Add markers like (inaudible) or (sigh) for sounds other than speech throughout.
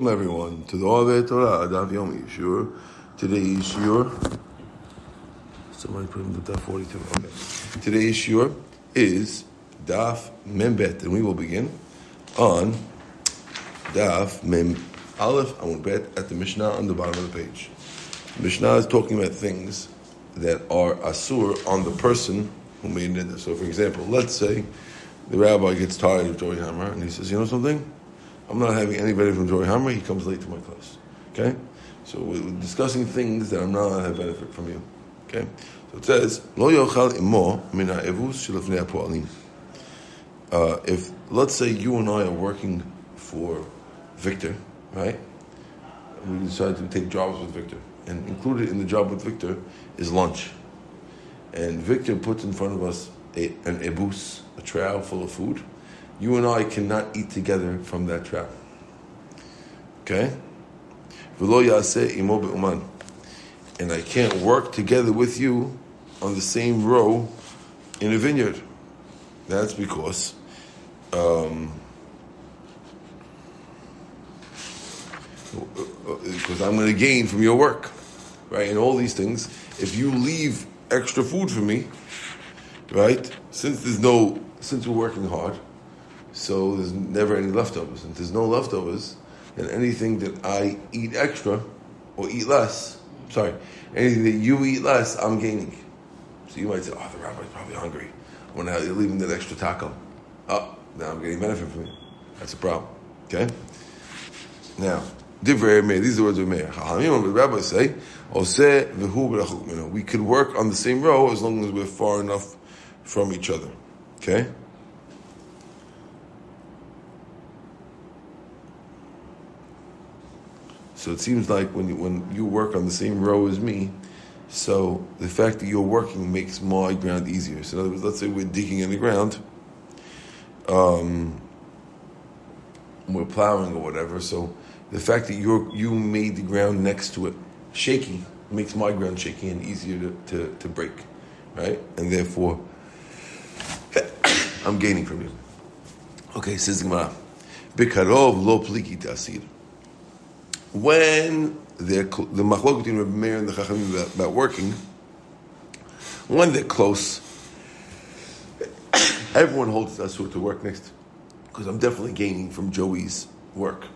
Welcome everyone to the Ove Torah Daf Yom Yishur. Today's Yishur. Somebody put him to Daf 42. Okay. Today's Yishur is Daf Membet, and we will begin on Daf Mem Aleph Amud Bet at the Mishnah on the bottom of the page. Mishnah is talking about things that are asur on the person who made it. So, for example, let's say the rabbi gets tired of Joey Hammer and he says, "You know something." I'm not having anybody from Joey Hammer. He comes late to my class. Okay? So we're discussing things that I'm not going to have benefit from you. Okay? So it says, Lo yochal imo mina evus shilafnei uh, If, let's say you and I are working for Victor, right? We decide to take jobs with Victor. And included in the job with Victor is lunch. And Victor puts in front of us a, an ebus, a trowel full of food you and I cannot eat together from that trap. Okay? And I can't work together with you on the same row in a vineyard. That's because um, because I'm going to gain from your work, right? And all these things. If you leave extra food for me, right? Since there's no, since we're working hard, so there's never any leftovers. And there's no leftovers, then anything that I eat extra or eat less, sorry, anything that you eat less, I'm gaining. So you might say, oh, the rabbi's probably hungry. When now you're leaving that extra taco. Oh, now I'm getting benefit from you. That's a problem. Okay? Now. These are the words of meir. Chachamim, the rabbis say, We could work on the same row as long as we're far enough from each other. Okay? So it seems like when you, when you work on the same row as me, so the fact that you're working makes my ground easier. So in other words, let's say we're digging in the ground, um, we're plowing or whatever. So the fact that you you made the ground next to it shaky makes my ground shaky and easier to, to, to break, right? And therefore, (coughs) I'm gaining from you. Okay, says Gemara. Lo pliki when the machlok between Rabbi Meir and the Chachamim about, about working, when they're close, everyone holds asur to work next, because I'm definitely gaining from Joey's work.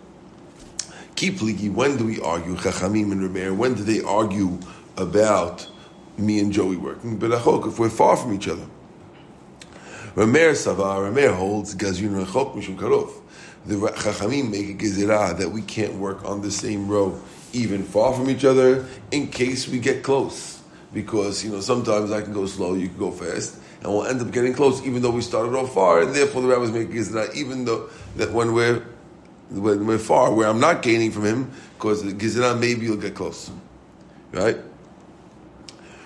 Keep ligi. When do we argue Chachamim and Rabbi Meir? When do they argue about me and Joey working? But achok, if we're far from each other. Rameir Savar, Rameir holds Gazun Rechok Mishum Karov the Chachamim make a gezerah that we can't work on the same row, even far from each other, in case we get close. Because you know sometimes I can go slow, you can go fast, and we'll end up getting close, even though we started off far. And therefore, the rabbis make a gezerah, even though that when we're when we're far, where I'm not gaining from him, because the gezerah maybe you'll get close, right?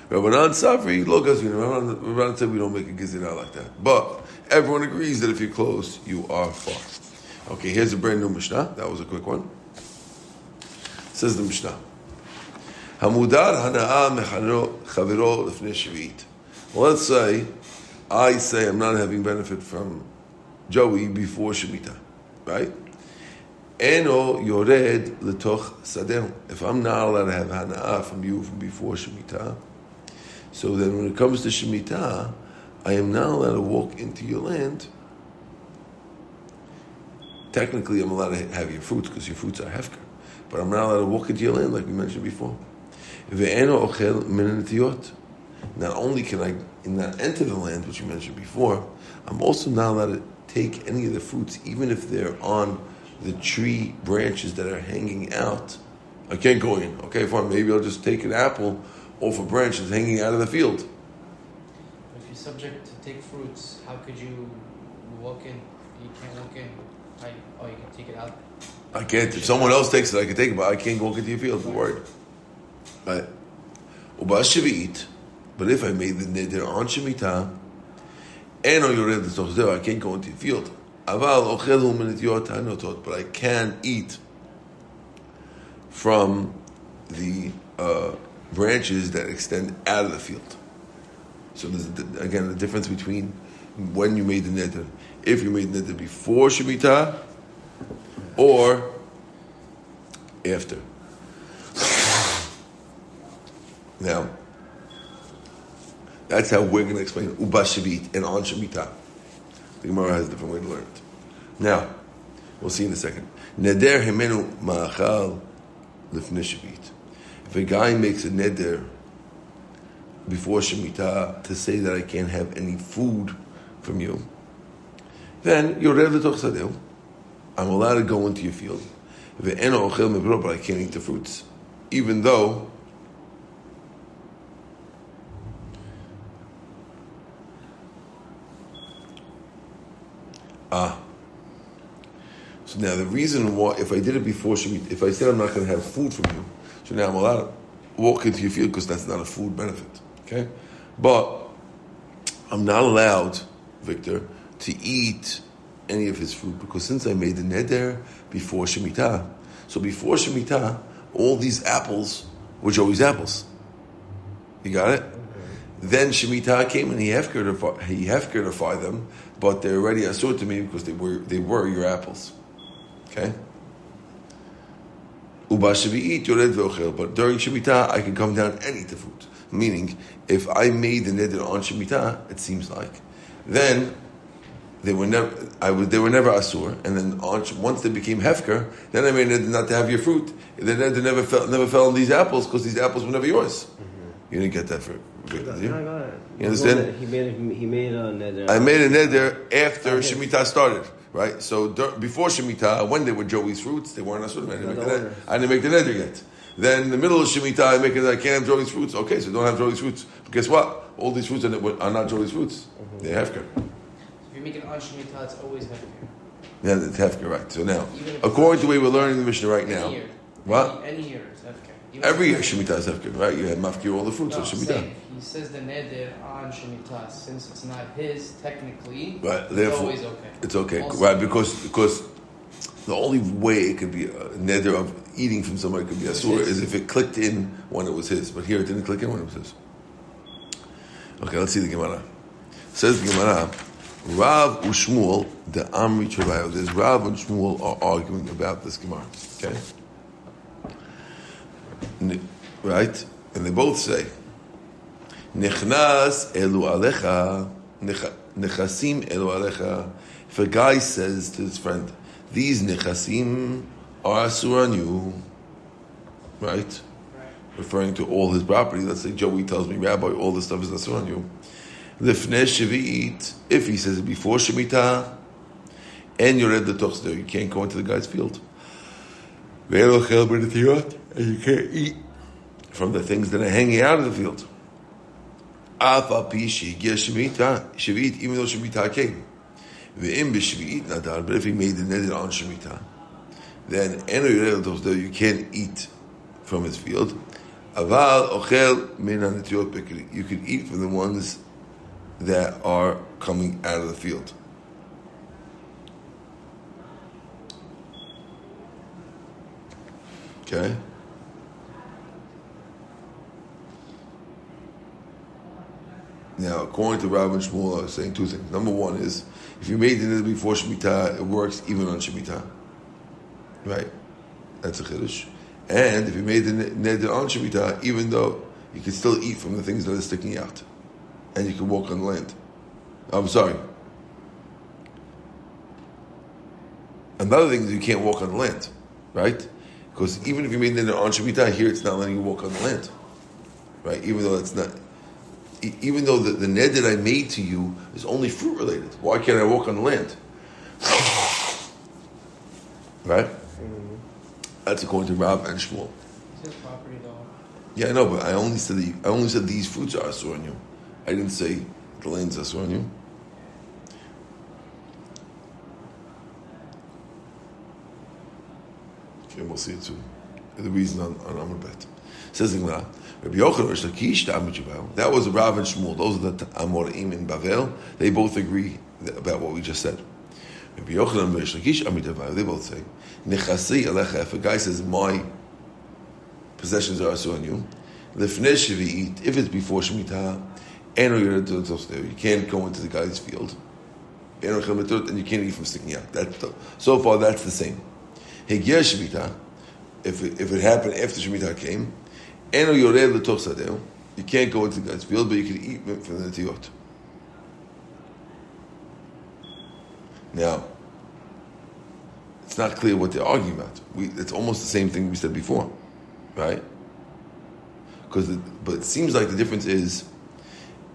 Rabbanan Safri, look, Rabbanan said we don't make a gezerah like that, but everyone agrees that if you're close, you are far. Okay, here's a brand new Mishnah. That was a quick one. Says the Mishnah. Hamudar hana'a mechaviro lefnei shvi'it. Well, let's say I say I'm not having benefit from Joey before Shemitah, right? Eno yored letoch sadeh. If I'm not allowed to have hana'a from you from before Shemitah, so then when it comes to Shemitah, I am not allowed to walk into your land technically I'm allowed to have your fruits because your fruits are hefker, but I'm not allowed to walk into your land like we mentioned before. Not only can I not enter the land, which you mentioned before, I'm also not allowed to take any of the fruits, even if they're on the tree branches that are hanging out. I can't go in. Okay, fine. Maybe I'll just take an apple off a branch that's hanging out of the field. If you're subject to take fruits, how could you walk in? You can't walk in. I, oh, you can take it out. I can't. If someone else takes it, I can take it, but I can't go into your field. Don't worry. Right. But if I made the neder on shemitah, and on your I can't go into your field. But I can eat from the uh, branches that extend out of the field. So there's again the difference between when you made the neder if you made nidr before Shemitah, or after. (sighs) Now, that's how we're going to explain Uba Shavit and On Shemitah. The Gemara has a different way to learn it. Now, we'll see in a second. Neder Himenu Ma'achal Lifnei Shavit. If a guy makes a neder before Shemitah to say that I can't have any food from you, then you're ready to chsadil. I'm allowed to go into your field. But I can't eat the fruits. Even though Ah. So now the reason why, if I did it before if I said I'm not going to have food from you, so now I'm allowed to walk into your field because that's not a food benefit. Okay? But I'm not allowed, Victor, to eat any of his fruit because since I made the neder before Shemitah, so before Shemitah, all these apples were Joey's apples. You got it? Then Shemitah came and he hefker he them, but they're already asur to me because they were they were your apples. Okay. Uba Shavi'it Yored V'ochel, but during Shemitah I can come down and eat the fruit. Meaning, if I made the neder on Shemitah, it seems like, then they were never I was they were never asur, and then once they became hefker, then I made it not to have your fruit. They never never fell, never fell on these apples because these apples were never yours. Mm-hmm. You didn't get that for. Good, no, you? You understand? He made he made a neder. I made a neder after okay. Shemitah started, right? So before Shemitah, when they were Joey's fruits, they weren't asur. I didn't, make the, I didn't make the neder yet. Then in the middle of Shemitah, I make it. I can't have Joey's fruits. Okay, so don't have Joey's fruits. But guess what? All these fruits are, not Joey's fruits. Mm-hmm. They have you make on Shemitah, it's always Hefker. Yeah, it's Hefker, right. So now, according to the way we're learning the Mishnah right now, year. what? Any, any year is Hefker. Every year Shemitah is Hefker, right? You have Mafkir all the fruits no, of Shemitah. Saying, he says the Neder on Shemitah, since it's not his technically, right. Therefore, it's always okay. It's okay, also, right? Because because the only way it could be a neder of eating from somebody could be asur is if it clicked in when it was his. But here it didn't click in when it was his. Okay, let's see the Gemara. Says the Gemara. Rav Ushmuel, the Amri Chavayo, there's Rav and Shmuel are arguing about this Gemara. Okay? Right? And they both say, Nichnas elu alecha, nechasim elu alecha. If a guy says to his friend, these nechasim are asur on you, right? right? Referring to all his property. Let's say Joey tells me, Rabbi, all this stuff is asur on you. Lifnei Shavi'it, if he says it before Shemitah, and you're at the Tochster, you can't go into the guy's field. And you can't eat from the things that are hanging out of the field. Shavit, even though Shemitah came. But if he made the neder on Shemitah, then you can't eat from his field. You can eat from the ones that are coming out of the field. Okay? Now, according to Rabbi Shmuel, I was saying two things. Number one is, if you made the before Shemitah, it works even on Shemitah. Right? That's a Chiddush. And if you made the neder on Shemitah, even though you can still eat from the things that are sticking out and you can walk on land. I'm sorry. Another thing is you can't walk on the land, right? Because even if you made it on Shemitah, here it's not letting you walk on the land, right? Even though it's not, even though the, the ned that I made to you is only fruit related, why can't I walk on the land? (laughs) right? Mm-hmm. That's according to Rav and Shmuel. It's his property, though. Yeah, I know, but I only said the, I only said these fruits are asur on you. I didn't say the lanes asur on you. Okay, we'll see it soon. The reason on, on Amr Bet. Says the Rabbi Yochanan Rish Lakish to That was Rav and Shmuel. Those are the Amoraim in Bavel. They both agree about what we just said. Rabbi Yochanan Rish Lakish Amid They both say, Nechasi Alecha. If a guy says, my possessions are on you, Lefnei if it's before Shemitah, you can't go into the guy's field. And you can't eat from sticking out. That, so far, that's the same. if it, if it happened after Shemitah came, you can't go into God's field, but you can eat from the netiyot. Now, it's not clear what they're arguing about. We, it's almost the same thing we said before, right? Because, but it seems like the difference is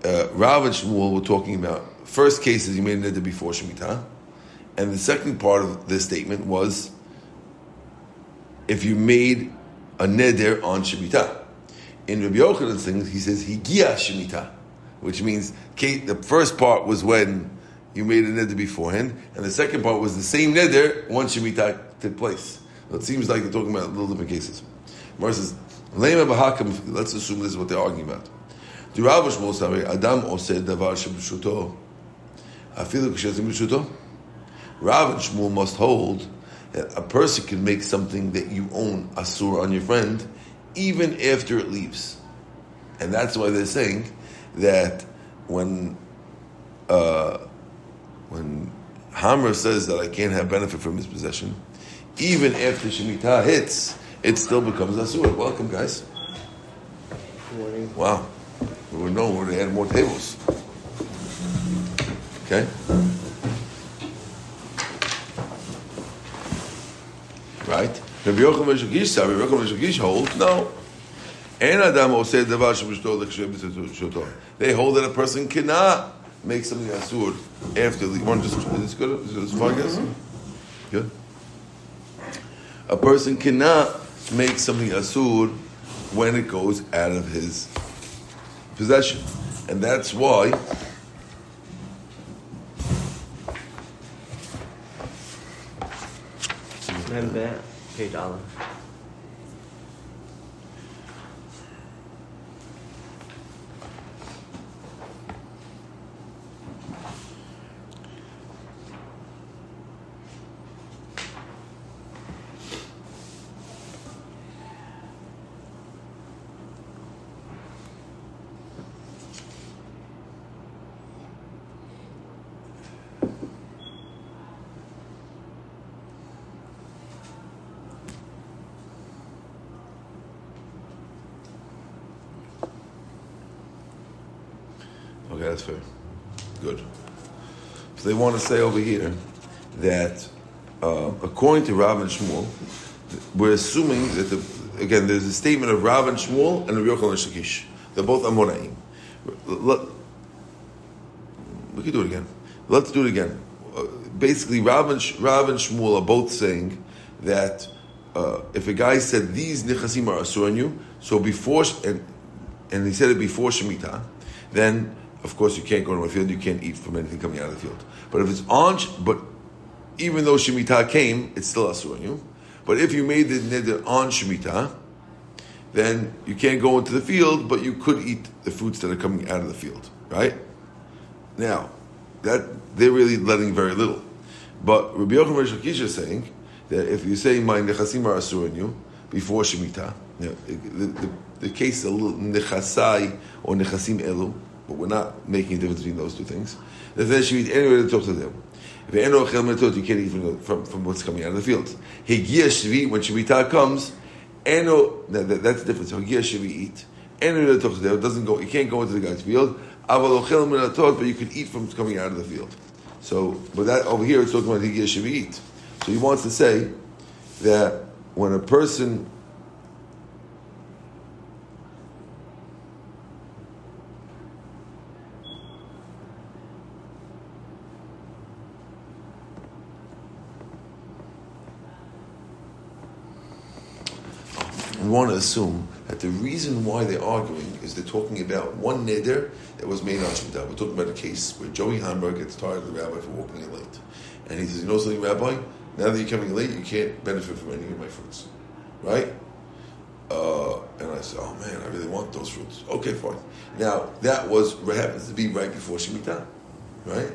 uh, Rav and Shmuel were talking about first case is you made a neder before Shemitah, and the second part of this statement was if you made a neder on Shemitah. In Rabbi Yochanan's thing, he says higia Shemitah, which means the first part was when you made a neder beforehand, and the second part was the same neder once Shemitah took place. So it seems like they're talking about little different cases. Mar says, let's assume this is what they're arguing about. Rav Shmuel Savi, Adam oseh davar sheb'shuto, afilu k'shezim b'shuto. Rav and Shmuel must hold that a person can make something that you own asur on your friend, even after it leaves. And that's why they're saying that when uh, when Hammer says that I can't have benefit from his possession, even after Shemitah hits, it still becomes Asur. Welcome, guys. Good morning. Wow. We would know when they add more tables. Okay? Right? Rabbi Yochanan ben Shagish, Rabbi Yochanan ben Shagish hold, no. Ein adam oseh davar shebishto l'chshem They hold that a person cannot make something asur after the one just is this good? Is guys? Good. A person cannot make something asur when it goes out of his possession, and that's why. Remember, page. Fair. Good. So they want to say over here that uh, according to Rav and Shmuel, we're assuming that the, again there's a statement of Rav and Shmuel and Rabbi Yochanan Shakish. They're both Amoraim. Let, we could do it again. Let's do it again. Uh, basically, Rav and, Rav and Shmuel are both saying that uh, if a guy said these nichasim are asur on you, so before and and he said it before shemitah, then of course you can't go into a field, you can't eat from anything coming out of the field. But if it's on, but even though shemitah came, it's still asur on you. But if you made the neder on shemitah, then you can't go into the field, but you could eat the fruits that are coming out of the field, right? Now, that they're really letting very little. But Rabbi Yochanan Rish Lakish is saying that if you say my nechasim are asur on you before shemitah, you know, the, the, the case little nechasai or nechasim elu, but we're not making a difference between those two things. That then she eat anywhere to them. If you can't eat from, from, from what's coming out of the field. Higia shvi when shemitah comes, eno that, that, that's the difference. Higia shvi eat. Eno doesn't go. You can't go into the guy's field. Metot, but you can eat from coming out of the field. So, but that over here it's talking about higia shvi eat. So he wants to say that when a person want to assume that the reason why they're arguing is they're talking about one neder that was made on Shemitah. We're talking about a case where Joey Hamburg gets tired of the rabbi for walking in late. And he says, You know something, Rabbi? Now that you're coming late, you can't benefit from any of my fruits. Right? Uh, and I said, Oh man, I really want those fruits. Okay, fine. Now, that was what happens to be right before Shemitah. Right?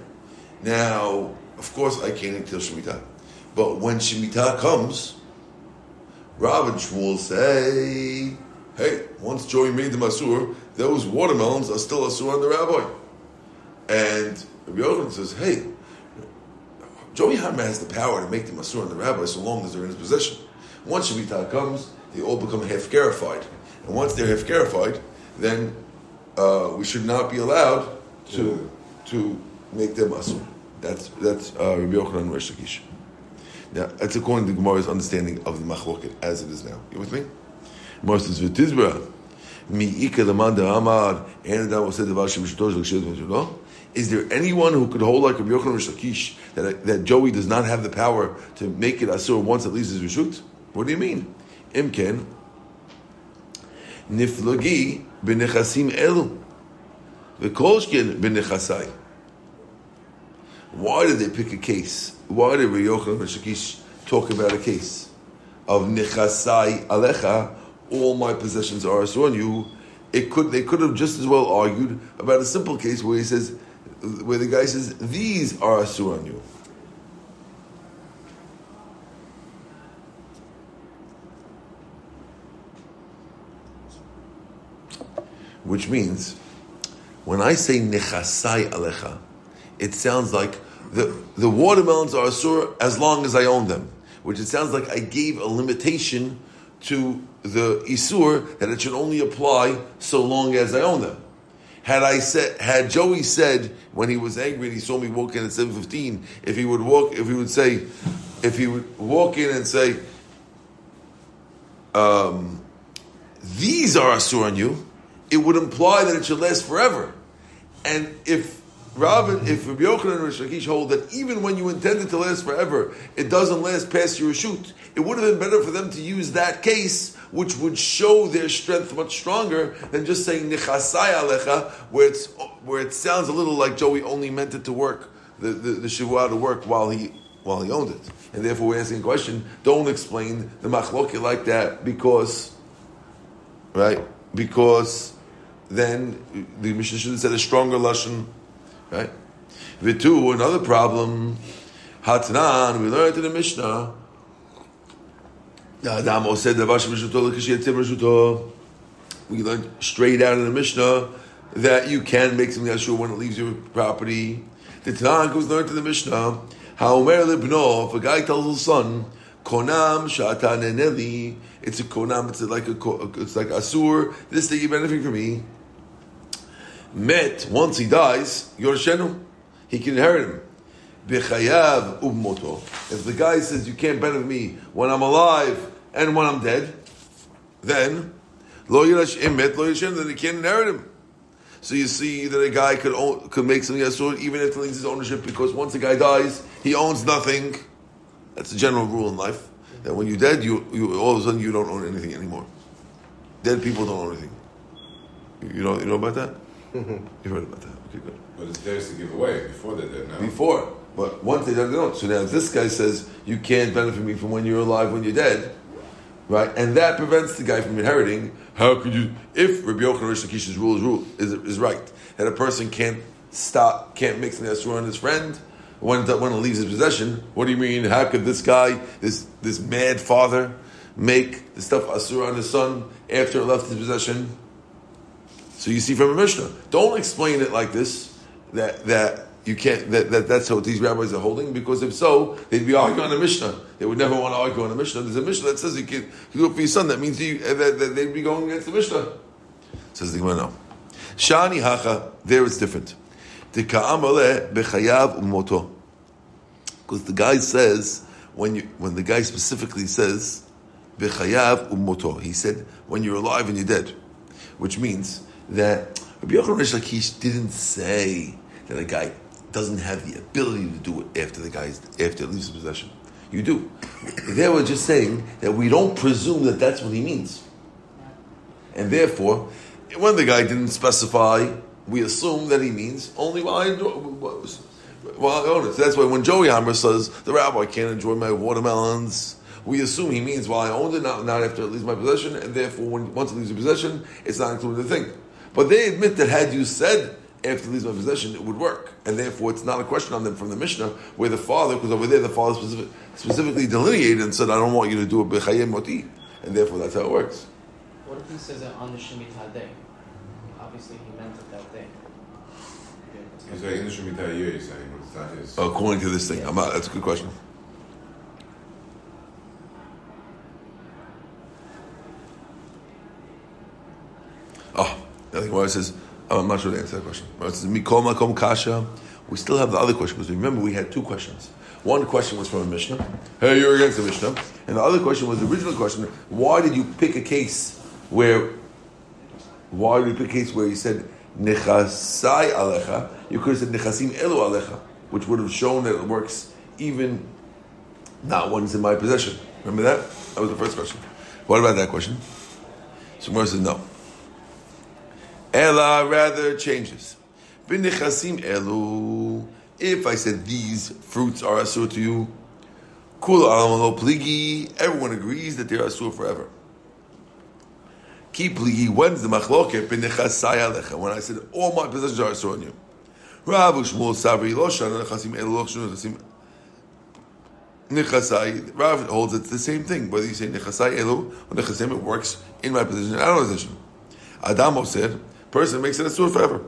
Now, of course, I can't until Shemitah. But when Shemitah comes, Rav and Shmuel say, hey, once Joey made the Masur, those watermelons are still Asur on the rabbi. And Rabbi Yochanan says, hey, Joey Hammer has the power to make the Masur on the rabbi so long as they're in his possession. Once Shemitah comes, they all become half-garified. And once they're half-garified, then uh, we should not be allowed to, to make them asur. That's, that's uh, Rabbi Yochanan Rish Lakish. Now, that's according to Gemara's understanding of the machloket as it is now. You with me? Gemara says, "V'tizbra mi'ika leman de'amar and l'kshir v'shelo." Is there anyone who could hold like Rabbi Yochanan Rish Lakish that that Joey does not have the power to make it asur once it leaves his rishut? What do you mean? Imken niflagi b'nechasim elu v'kolshkin b'nechasai. Why did they pick a case? Why did Rabbi and Shakish talk about a case of nechasai alecha? All my possessions are asur on you. It could they could have just as well argued about a simple case where he says, where the guy says these are asur on you. Which means, when I say nechasai alecha, it sounds like the, the watermelons are asur as long as I own them, which it sounds like I gave a limitation to the isur that it should only apply so long as I own them. Had I said, had Joey said when he was angry and he saw me walk in at seven fifteen, if he would walk, if he would say, if he would walk in and say, um, "These are asur on you," it would imply that it should last forever. And if Rav, if Rabbi Yochanan and Rish Lakish hold that even when you intend it to last forever, it doesn't last past your shoot, it would have been better for them to use that case, which would show their strength much stronger than just saying nichasai alecha, where it's where it sounds a little like Joey only meant it to work, the the, the shavua to work while he while he owned it, and therefore we're asking a question. Don't explain the machloket like that because, right? Because then the Mishnah should have said a stronger lashon. Right? Vitu, another problem. Hatnan, we learned in the Mishnah. Adam said We learned straight out in the Mishnah that you can make something asur when it leaves your property. The Tanakh was learned in the Mishnah. How Omer libno, if a guy tells his son, konam shata neneli, it's a konam, it's like a, it's like asur. This thing you benefit from me met once he dies, Yorshenu, he can inherit him. B'chayav ubmoto. If the guy says you can't benefit me when I'm alive and when I'm dead, then lo yirash imet lo yirashenu, then he can't inherit him. So you see that a guy could own, could make something asur even if it leaves his ownership because once a guy dies, he owns nothing. That's a general rule in life. That when you're dead, you, you all of a sudden you don't own anything anymore. Dead people don't own anything. You know you know about that? Mm-hmm. You heard about that? Okay, good. But it's theirs to give away before they're dead now. Before, but once they don't, they don't. So now this guy says you can't benefit me from when you're alive, when you're dead, right? And that prevents the guy from inheriting. How could you? If Rabbi Yochanan Rish Lakish's rule is rule is, is right that a person can't stop, can't make something that's on his friend when it, when it leaves his possession. What do you mean? How could this guy, this this mad father, make the stuff asur on his son after it left his possession? So you see from a Mishnah. Don't explain it like this that that you can't that, that that's what these rabbis are holding because if so they'd be arguing on a Mishnah. They would never want to argue on a Mishnah. There's a Mishnah that says you can, you do it for your son. That means you, uh, that, that they'd be going against the Mishnah. Says the Gemara no. Shani hacha there it's different. Because the guy says when you when the guy specifically says bechayav umoto. He said when you're alive and you're dead, which means that Rabbi Yochanan Rish Lakish didn't say that a guy doesn't have the ability to do it after the guy's after it leaves his possession. You do. They were just saying that we don't presume that that's what he means, and therefore, when the guy didn't specify, we assume that he means only while I enjoy. While I own it. So that's why when Joey Hammer says the rabbi can't enjoy my watermelons, we assume he means while I owned it, not, not after it leaves my possession, and therefore when, once it leaves your possession, it's not included in the thing. But they admit that had you said after it leaves my possession, it would work. And therefore, it's not a question on them from the Mishnah, where the father, because over there the father specific, specifically delineated and said, I don't want you to do a bechayim moti. And therefore, that's how it works. What if he says it on the Shemitah day? Obviously, he meant it that day. He's saying in the Shemitah year, he's saying, but it's not his. According to this thing. I'm not, that's a good question. Oh, think Gemara says, oh, I'm not sure to answer that question. Gemara says, Mikol Makom Kasha. We still have the other question because remember we had two questions. One question was from a Mishnah. Hey, you're against the Mishnah. And the other question was the original question. Why did you pick a case where? Why did you pick a case where you said nechasai alecha? You could have said nechasim elu alecha, which would have shown that it works even not it's in my possession. Remember that? That was the first question. What about that question? So Gemara says no. Ella rather changes. V'nechasim elu. If I said these fruits are asur to you, kul alamalo pligi. Everyone agrees that they're asur forever. Ki pligi. When's the machloket? V'nechasai alecha. When I said all my possessions are asur on you. Rav Shmuel Sabri lo shana nechasim elu lo shana nechasim Nechasai, Rav holds it's the same thing. Whether you say Nechasai Elu or Nechasim, it works in my position and of position. Adamo said, person makes it a sur forever.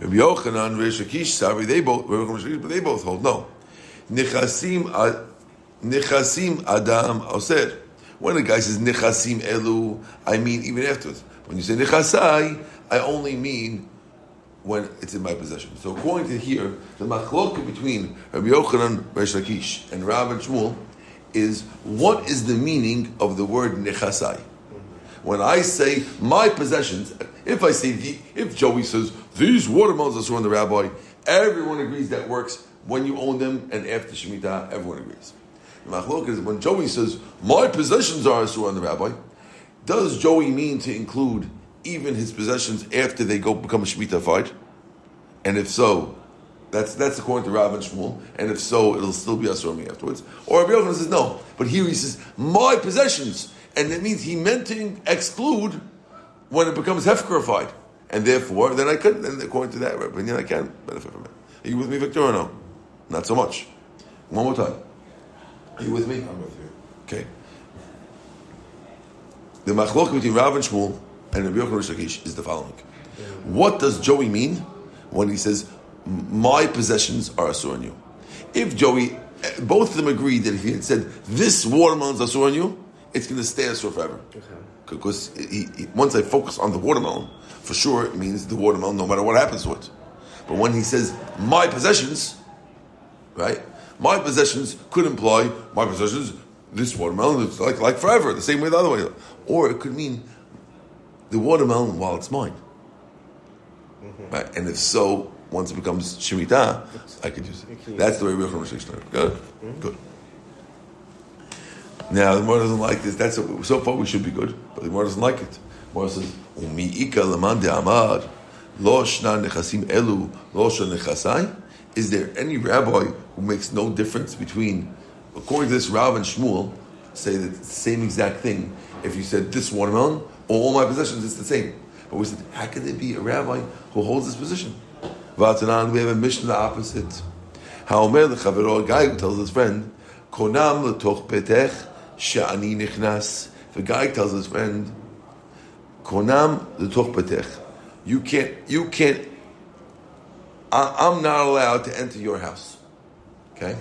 Rabbi Yochanan, Reish Lakish, Sabri, they both, but they both hold no. Nechasim, ad- Nechasim Adam Oser. When a guy says Nechasim Elu, I mean even afterwards. When you say Nechasai, I only mean when it's in my possession. So according to here, the machlok between Rabbi Yochanan, Lakish, and Rav and Shmuel is what is the meaning of the word nechasai? When I say my possessions, if I say the, if Joey says these watermelons are on the rabbi, everyone agrees that works when you own them and after shemitah, everyone agrees. The machlok is when Joey says my possessions are asur on the rabbi. Does Joey mean to include even his possessions after they go become a shemitah fight? And if so, that's that's according to Rav and Shmuel. And if so, it'll still be asur on me afterwards. Or Rabbi Yochanan says no, but here he says my possessions, and it means he meant to exclude when it becomes hefkerified, and therefore then I couldn't. Then according to that opinion, I can benefit from it. Are you with me, Victor? Or no? Not so much. One more time. Are you with me? I'm with you. Okay. The machlok between Rav and Shmuel and Rabbi Yochanan Rish Lakish is the following. What does Joey mean when he says, my possessions are asur on you? If Joey, eh, both of them agreed that if he had said, this watermelon is asur on you, it's going to stay asur forever. Because he, he, once I focus on the watermelon, for sure it means the watermelon no matter what happens to it. But when he says, my possessions, right? My possessions could imply my possessions. This watermelon is like like forever, the same way the other way, or it could mean the watermelon while it's mine. Right? And if so, once it becomes shemitah, I could use it. That's the way we're from Shishnar. Good, good. Now the Gemara doesn't like this. That's so far we should be good, but the Gemara doesn't like it. The Gemara says, "Umi ika leman de amar lo shna nechasim elu lo nechasai." Is there any rabbi who makes no difference between, according to this Rav and Shmuel, say the same exact thing? If you said this watermelon or all my possessions, it's the same. But we said, how can there be a rabbi who holds this position? Vatanan, we have a mission the opposite. Haomer lechavero, a guy who tells his friend, Konam letoch petech she'ani nichnas. A guy tells his friend, Konam letoch petech, you can't, you can't, I, I'm not allowed to enter your house. Okay?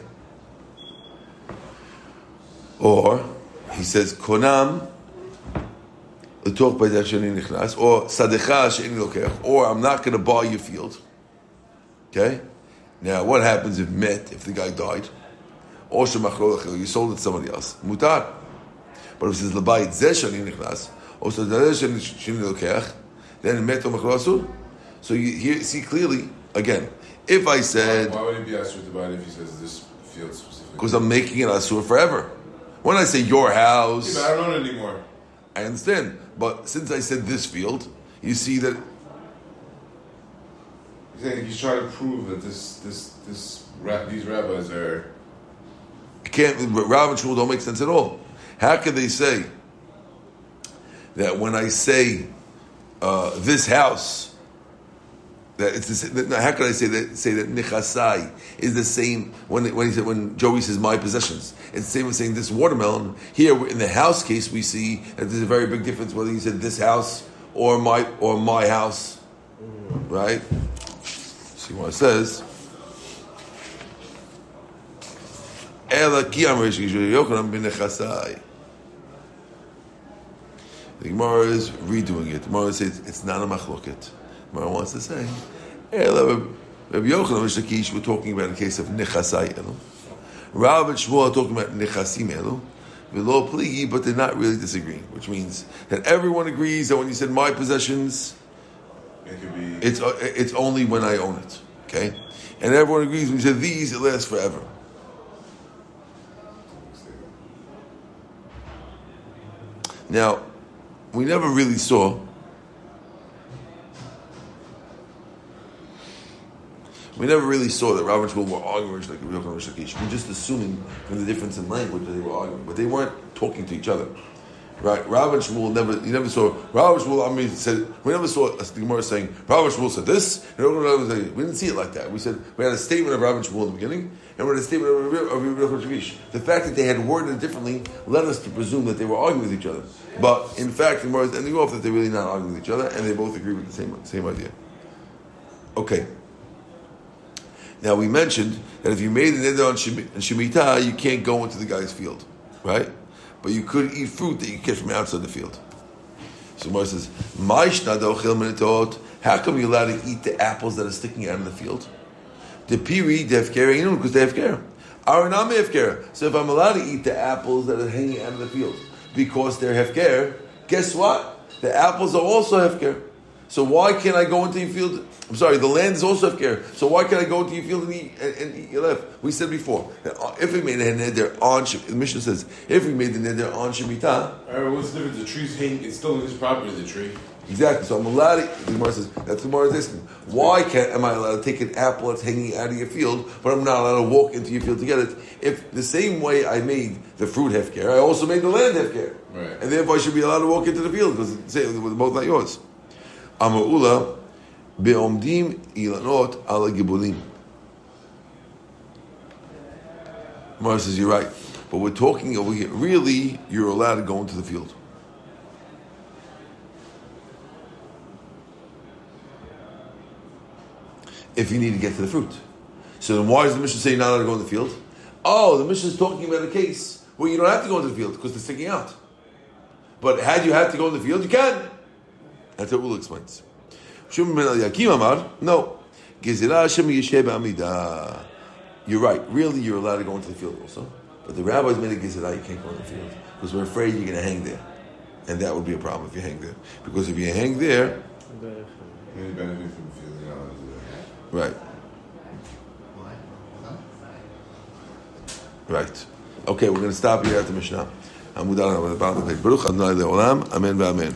Or, he says, Konam letoch petech she'ani nichnas, or sadecha she'ani lokech, or I'm not going to buy your field. Okay? Now, what happens if met, if the guy died? Or you sold it to somebody else. Mutar. But if it says labayit zeh shani nichnas, or so zeh shani lokech, then met or asur. So you here see clearly again. If I said Why would it be asur to buy it if he says this field specifically? because I'm making it asur forever. When I say your house, Yeah, I don't own it anymore. I understand. But since I said this field, you see that He's trying to prove that this this this these rabbis are can't. Rav and Shmuel don't make sense at all. How could they say that when I say uh, this house, that it's the, sa- that, how could I say that say that nichasai is the same when when he said when Joey says my possessions? It's the same as saying this watermelon. Here in the house case, we see that there's a very big difference whether he said this house or my or my house, right? See what it says. Ela ki amar Yochanan ben Nechasai. The Gemara is redoing it. The Gemara says it's not a machloket. The Gemara wants to say, Ela Rabbi Yochanan and Shakish were talking about a case of nechasai elu. Rav and Shmuel are talking about nechasim elu. Velo pligi, but they're not really disagreeing, which means that everyone agrees that when you said my possessions, It could be. it's it's only when I own it. Okay, and everyone agrees when you said these, it lasts forever. Now, we never really saw. We never really saw that Rav and Shmuel were arguing like Yochanan and We're just assuming from the difference in language that they were arguing, but they weren't talking to each other. Right? Rav and Shmuel never. You never saw Rav and Shmuel. I mean, said we never saw a Gemara saying Rav and Shmuel said this, and we didn't see it like that. We said we had a statement of Rav and Shmuel in the beginning, and we had a statement of Yochanan and. The fact that they had worded it differently led us to presume that they were arguing with each other. But in fact, the Gemara is ending off that they're really not arguing with each other, and they both agree with the same same idea. Okay. Now we mentioned that if you made an neder on shemitah, you can't go into the guy's field, right? But you could eat fruit that you get from outside the field. So Moshe says, "Ma'ishna dochel minitot." How come you're allowed to eat the apples that are sticking out of the field? The piri ain't because they have hefker. Aranam hefker. So if I'm allowed to eat the apples that are hanging out of the field because they're hefker, guess what? The apples are also hefker. So why can't I go into your field? I'm sorry, the land is also hefker. So why can't I go into your field and eat, and, and eat your left? We said before, uh, if we made a neder on, the mission says, if we made the neder on shemitah, Alright, what's the difference? The tree's hanging. It's still in his property. The tree. Exactly. So I'm allowed to. The Gemara says that's the Gemara is asking. Why can't am I allowed to take an apple that's hanging out of your field, but I'm not allowed to walk into your field to get it? If the same way I made the fruit hefker, I also made the land hefker, Right. and therefore I should be allowed to walk into the field because it's both not yours. Amarula beomdim ilanot ala gibulim. Gemara says you're right, but we're talking over here. Really, you're allowed to go into the field. if you need to get to the fruit. So then why does the mission say you're not allowed to go in the field? Oh, the mission is talking about a case where you don't have to go into the field because they're sticking out. But had you had to go in the field, you can. That's what Ul explains. Ben Amar, no. You're right. Really, you're allowed to go into the field also. But the rabbis made a gezerah, you can't go in the field. Because we're afraid you're going to hang there. And that would be a problem if you hang there. Because if you hang there... Right. Right. Okay, we're going to stop here at the Mishnah. Amud Alam, Baruch Adonai Le'olam, Amen V'Amen.